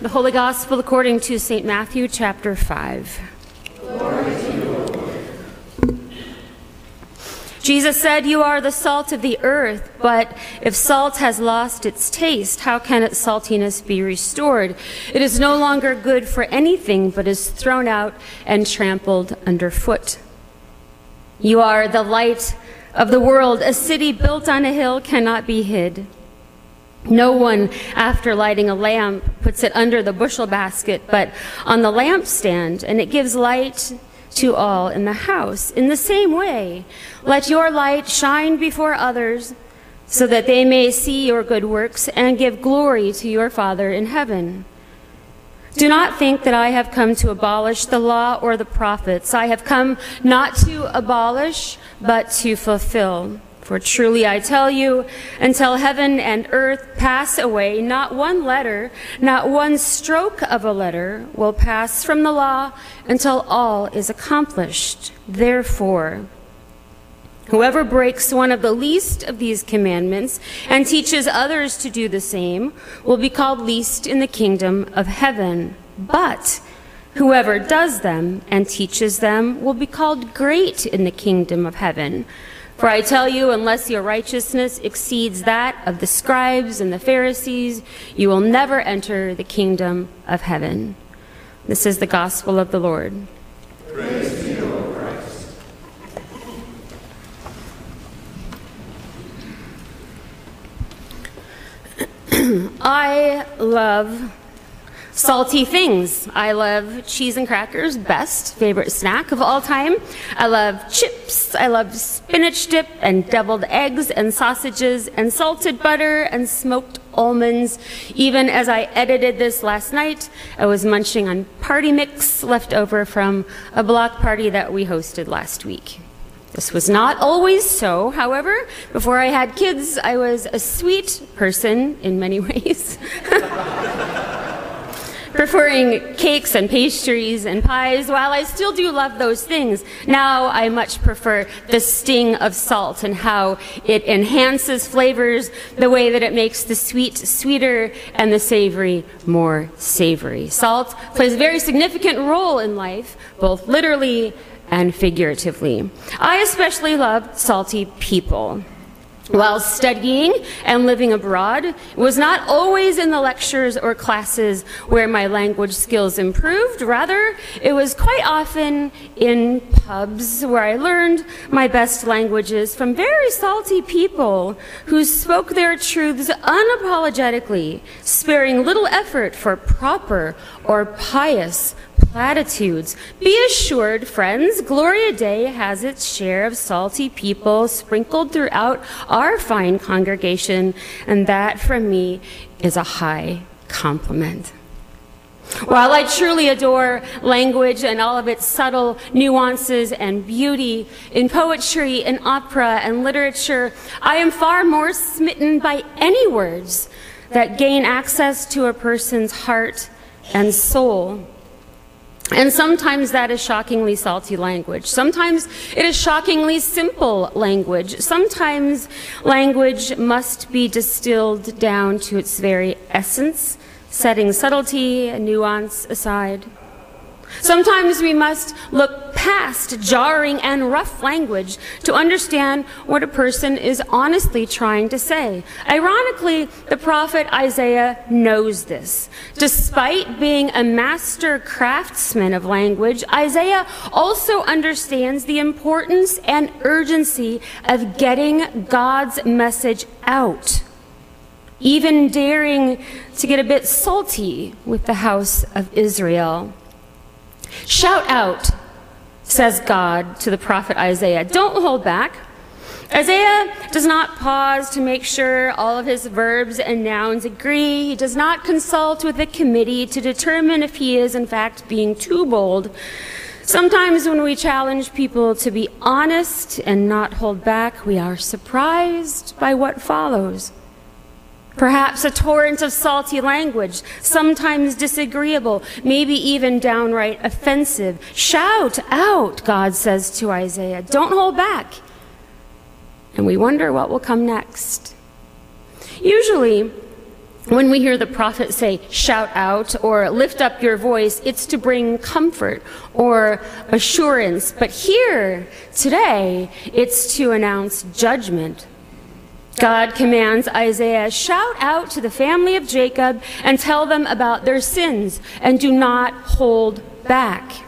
The Holy Gospel according to St. Matthew, chapter 5. Jesus said, You are the salt of the earth, but if salt has lost its taste, how can its saltiness be restored? It is no longer good for anything, but is thrown out and trampled underfoot. You are the light of the world. A city built on a hill cannot be hid. No one, after lighting a lamp, puts it under the bushel basket, but on the lampstand, and it gives light to all in the house. In the same way, let your light shine before others, so that they may see your good works and give glory to your Father in heaven. Do not think that I have come to abolish the law or the prophets. I have come not to abolish, but to fulfill. For truly I tell you, until heaven and earth pass away, not one letter, not one stroke of a letter will pass from the law until all is accomplished. Therefore, whoever breaks one of the least of these commandments and teaches others to do the same will be called least in the kingdom of heaven. But whoever does them and teaches them will be called great in the kingdom of heaven. For I tell you, unless your righteousness exceeds that of the scribes and the Pharisees, you will never enter the kingdom of heaven. This is the gospel of the Lord. Praise to you, O Christ. I love salty things. I love cheese and crackers, best favorite snack of all time. I love chips. I love spinach dip and deviled eggs and sausages and salted butter and smoked almonds. Even as I edited this last night, I was munching on party mix left over from a block party that we hosted last week. This was not always so, however. Before I had kids, I was a sweet person in many ways. Preferring cakes and pastries and pies, while I still do love those things, now I much prefer the sting of salt and how it enhances flavors the way that it makes the sweet sweeter and the savory more savory. Salt plays a very significant role in life, both literally and figuratively. I especially love salty people. While studying and living abroad, it was not always in the lectures or classes where my language skills improved. Rather, it was quite often in pubs where I learned my best languages from very salty people who spoke their truths unapologetically, sparing little effort for proper or pious platitudes. Be assured, friends, Gloria Dei has its share of salty people sprinkled throughout our fine congregation, and that from me is a high compliment. While I truly adore language and all of its subtle nuances and beauty in poetry and opera and literature, I am far more smitten by any words that gain access to a person's heart and soul. And sometimes that is shockingly salty language. Sometimes it is shockingly simple language. Sometimes language must be distilled down to its very essence, setting subtlety and nuance aside. Sometimes we must look past jarring and rough language to understand what a person is honestly trying to say. Ironically, the prophet Isaiah knows this. Despite being a master craftsman of language, Isaiah also understands the importance and urgency of getting God's message out even daring to get a bit salty with the house of Israel. Shout out, says God to the prophet Isaiah. Don't hold back. Isaiah does not pause to make sure all of his verbs and nouns agree. He does not consult with a committee to determine if he is, in fact, being too bold. Sometimes when we challenge people to be honest and not hold back, we are surprised by what follows. Perhaps a torrent of salty language, sometimes disagreeable, maybe even downright offensive. Shout out, God says to Isaiah. Don't hold back. And we wonder what will come next. Usually, when we hear the prophet say, shout out or lift up your voice, it's to bring comfort or assurance. But here, today, it's to announce judgment. God commands Isaiah, shout out to the family of Jacob and tell them about their sins and do not hold back.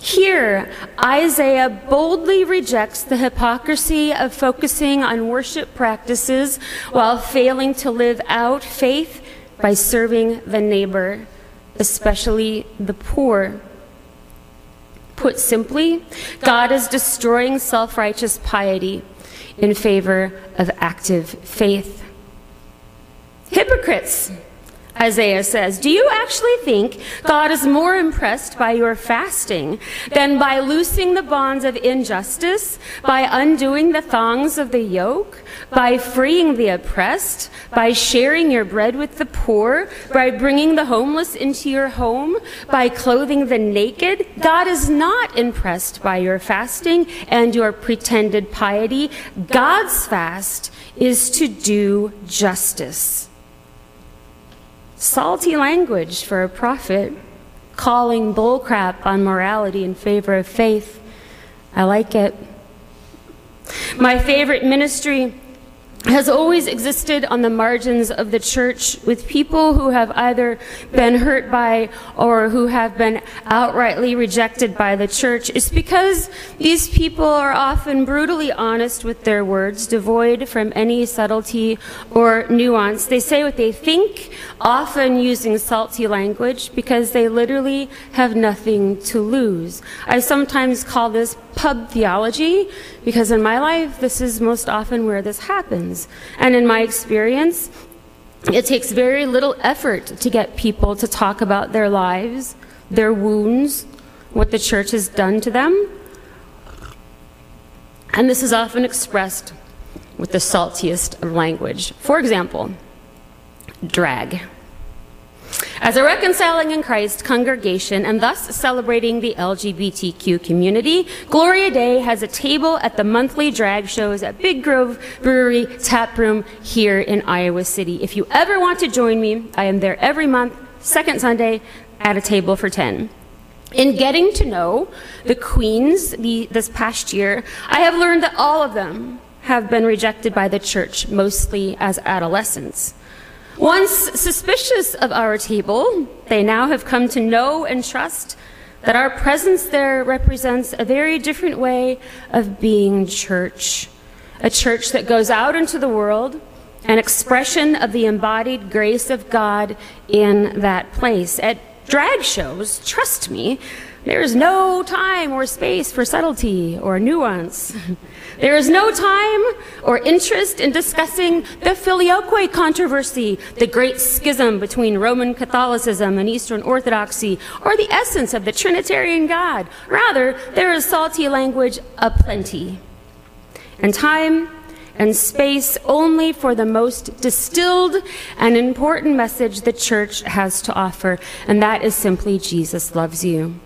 Here, Isaiah boldly rejects the hypocrisy of focusing on worship practices while failing to live out faith by serving the neighbor, especially the poor. Put simply, God is destroying self righteous piety in favor of active faith. Hypocrites, Isaiah says, Do you actually think God is more impressed by your fasting than by loosing the bonds of injustice, by undoing the thongs of the yoke, by freeing the oppressed, by sharing your bread with the poor, by bringing the homeless into your home, by clothing the naked? God is not impressed by your fasting and your pretended piety. God's fast is to do justice salty language for a prophet, calling bullcrap on morality in favor of faith. I like it. My favorite ministry has always existed on the margins of the church with people who have either been hurt by or who have been outrightly rejected by the church is because these people are often brutally honest with their words, devoid from any subtlety or nuance. They say what they think, often using salty language because they literally have nothing to lose. I sometimes call this pub theology because in my life, this is most often where this happens. And in my experience, it takes very little effort to get people to talk about their lives, their wounds, what the church has done to them. And this is often expressed with the saltiest of language. For example, drag. As a reconciling in Christ congregation and thus celebrating the LGBTQ community, Gloria Dei has a table at the monthly drag shows at Big Grove Brewery Tap Room here in Iowa City. If you ever want to join me, I am there every month, second Sunday, at a table for 10. In getting to know the queens the, this past year, I have learned that all of them have been rejected by the church, mostly as adolescents. Once suspicious of our table, they now have come to know and trust that our presence there represents a very different way of being church. A church that goes out into the world, an expression of the embodied grace of God in that place. At drag shows, trust me, there is no time or space for subtlety or nuance. There is no time or interest in discussing the filioque controversy, the great schism between Roman Catholicism and Eastern Orthodoxy, or the essence of the Trinitarian God. Rather, there is salty language aplenty. And time and space only for the most distilled and important message the church has to offer, and that is simply Jesus loves you.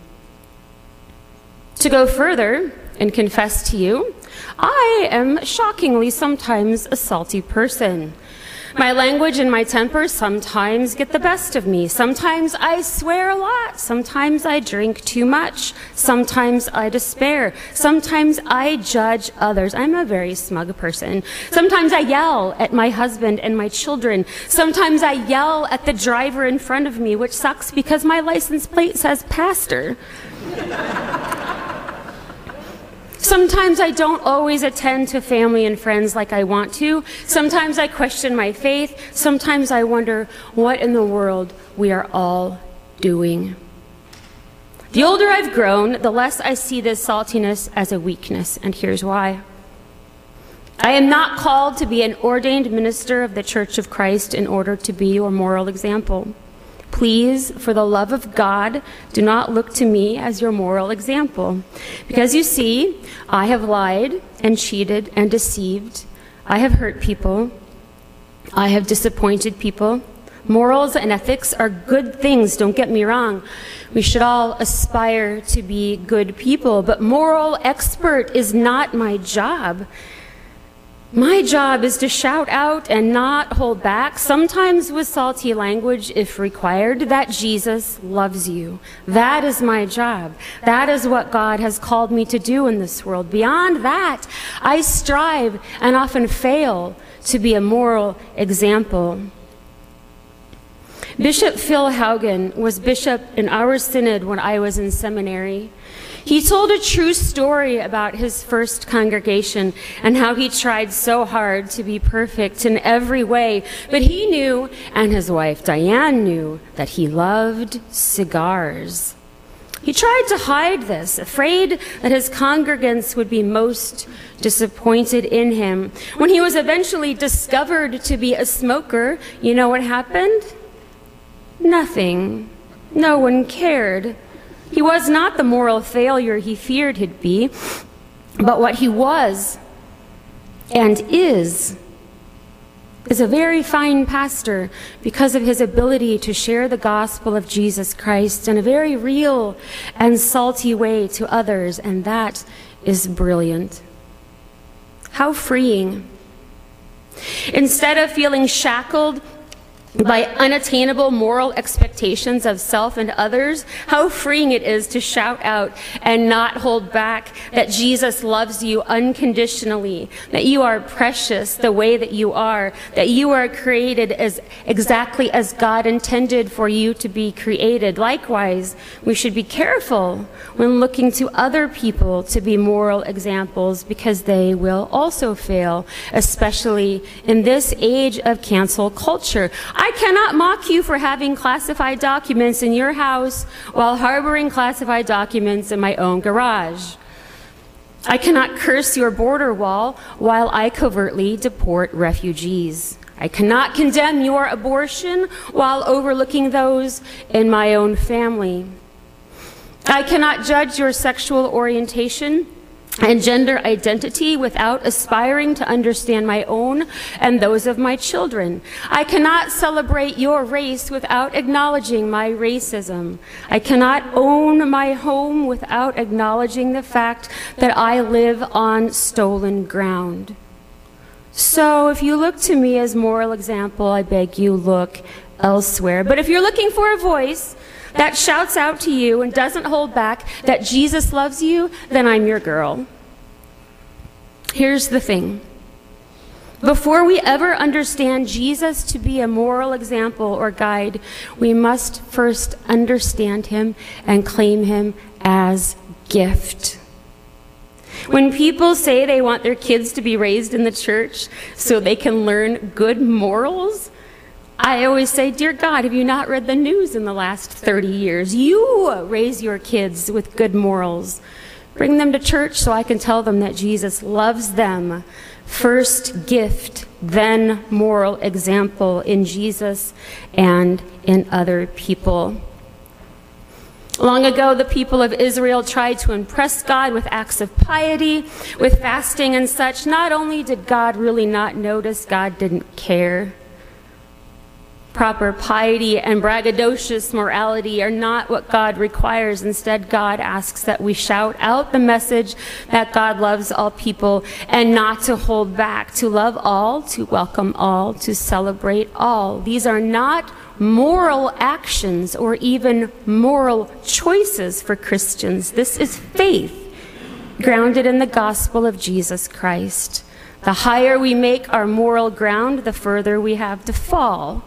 To go further and confess to you, I am shockingly sometimes a salty person. My language and my temper sometimes get the best of me. Sometimes I swear a lot. Sometimes I drink too much. Sometimes I despair. Sometimes I judge others. I'm a very smug person. Sometimes I yell at my husband and my children. Sometimes I yell at the driver in front of me, which sucks because my license plate says pastor. Sometimes I don't always attend to family and friends like I want to. Sometimes I question my faith. Sometimes I wonder what in the world we are all doing. The older I've grown, the less I see this saltiness as a weakness, and here's why. I am not called to be an ordained minister of the Church of Christ in order to be your moral example. Please, for the love of God, do not look to me as your moral example. Because you see, I have lied and cheated and deceived. I have hurt people. I have disappointed people. Morals and ethics are good things, don't get me wrong. We should all aspire to be good people, but moral expert is not my job. My job is to shout out and not hold back, sometimes with salty language if required, that Jesus loves you. That is my job. That is what God has called me to do in this world. Beyond that, I strive and often fail to be a moral example. Bishop Phil Hougen was bishop in our synod when I was in seminary. He told a true story about his first congregation and how he tried so hard to be perfect in every way. But he knew, and his wife Diane knew, that he loved cigars. He tried to hide this, afraid that his congregants would be most disappointed in him. When he was eventually discovered to be a smoker, you know what happened? Nothing. No one cared. He was not the moral failure he feared he'd be, but what he was and is is a very fine pastor because of his ability to share the gospel of Jesus Christ in a very real and salty way to others, and that is brilliant. How freeing. Instead of feeling shackled by unattainable moral expectations of self and others, how freeing it is to shout out and not hold back that Jesus loves you unconditionally, that you are precious the way that you are, that you are created as exactly as God intended for you to be created. Likewise, we should be careful when looking to other people to be moral examples because they will also fail, especially in this age of cancel culture. I cannot mock you for having classified documents in your house while harboring classified documents in my own garage. I cannot curse your border wall while I covertly deport refugees. I cannot condemn your abortion while overlooking those in my own family. I cannot judge your sexual orientation and gender identity without aspiring to understand my own and those of my children. I cannot celebrate your race without acknowledging my racism. I cannot own my home without acknowledging the fact that I live on stolen ground. So if you look to me as moral example, I beg you look elsewhere. But if you're looking for a voice, that shouts out to you and doesn't hold back that Jesus loves you, then I'm your girl. Here's the thing. Before we ever understand Jesus to be a moral example or guide, we must first understand him and claim him as gift. When people say they want their kids to be raised in the church so they can learn good morals, I always say, Dear God, have you not read the news in the last 30 years? You raise your kids with good morals. Bring them to church so I can tell them that Jesus loves them. First gift, then moral example in Jesus and in other people. Long ago, the people of Israel tried to impress God with acts of piety, with fasting and such. Not only did God really not notice, God didn't care proper piety and braggadocious morality are not what God requires. Instead, God asks that we shout out the message that God loves all people and not to hold back, to love all, to welcome all, to celebrate all. These are not moral actions or even moral choices for Christians. This is faith grounded in the gospel of Jesus Christ. The higher we make our moral ground, the further we have to fall.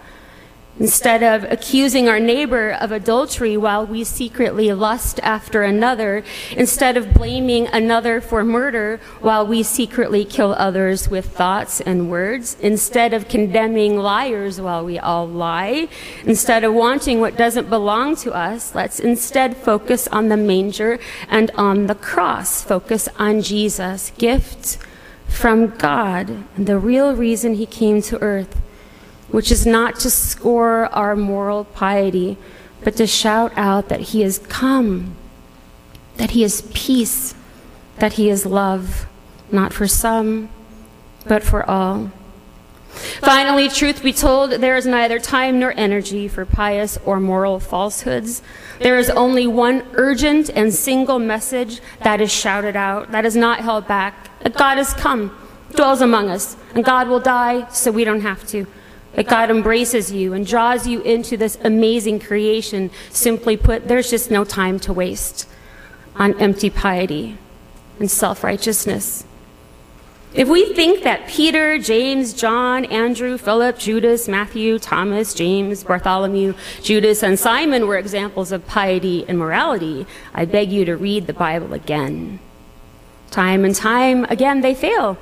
Instead of accusing our neighbor of adultery while we secretly lust after another, instead of blaming another for murder while we secretly kill others with thoughts and words, instead of condemning liars while we all lie, instead of wanting what doesn't belong to us, let's instead focus on the manger and on the cross. Focus on Jesus, gift from God, the real reason he came to earth which is not to score our moral piety, but to shout out that He is come, that He is peace, that He is love, not for some, but for all. Finally, truth be told, there is neither time nor energy for pious or moral falsehoods. There is only one urgent and single message that is shouted out, that is not held back. That God has come dwells among us, and God will die so we don't have to. That God embraces you and draws you into this amazing creation. Simply put, there's just no time to waste on empty piety and self righteousness. If we think that Peter, James, John, Andrew, Philip, Judas, Matthew, Thomas, James, Bartholomew, Judas, and Simon were examples of piety and morality, I beg you to read the Bible again. Time and time again, they fail.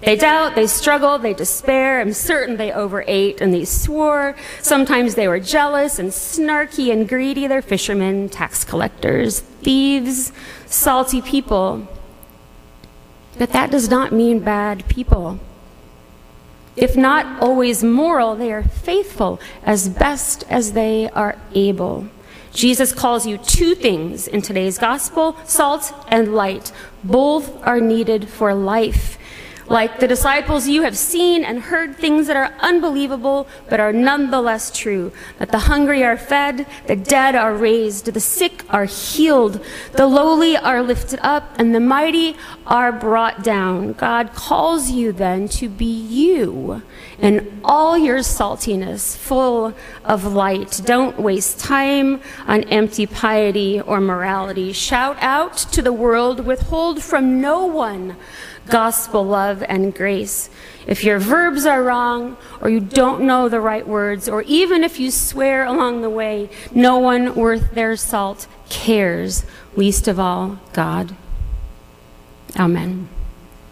They doubt, they struggle, they despair. I'm certain they overate and they swore. Sometimes they were jealous and snarky and greedy. They're fishermen, tax collectors, thieves, salty people. But that does not mean bad people. If not always moral, they are faithful as best as they are able. Jesus calls you two things in today's gospel salt and light. Both are needed for life. Like the disciples, you have seen and heard things that are unbelievable, but are nonetheless true. That the hungry are fed, the dead are raised, the sick are healed, the lowly are lifted up, and the mighty are brought down. God calls you then to be you in all your saltiness, full of light. Don't waste time on empty piety or morality. Shout out to the world, withhold from no one gospel love and grace. If your verbs are wrong, or you don't know the right words, or even if you swear along the way, no one worth their salt cares, least of all God. Amen.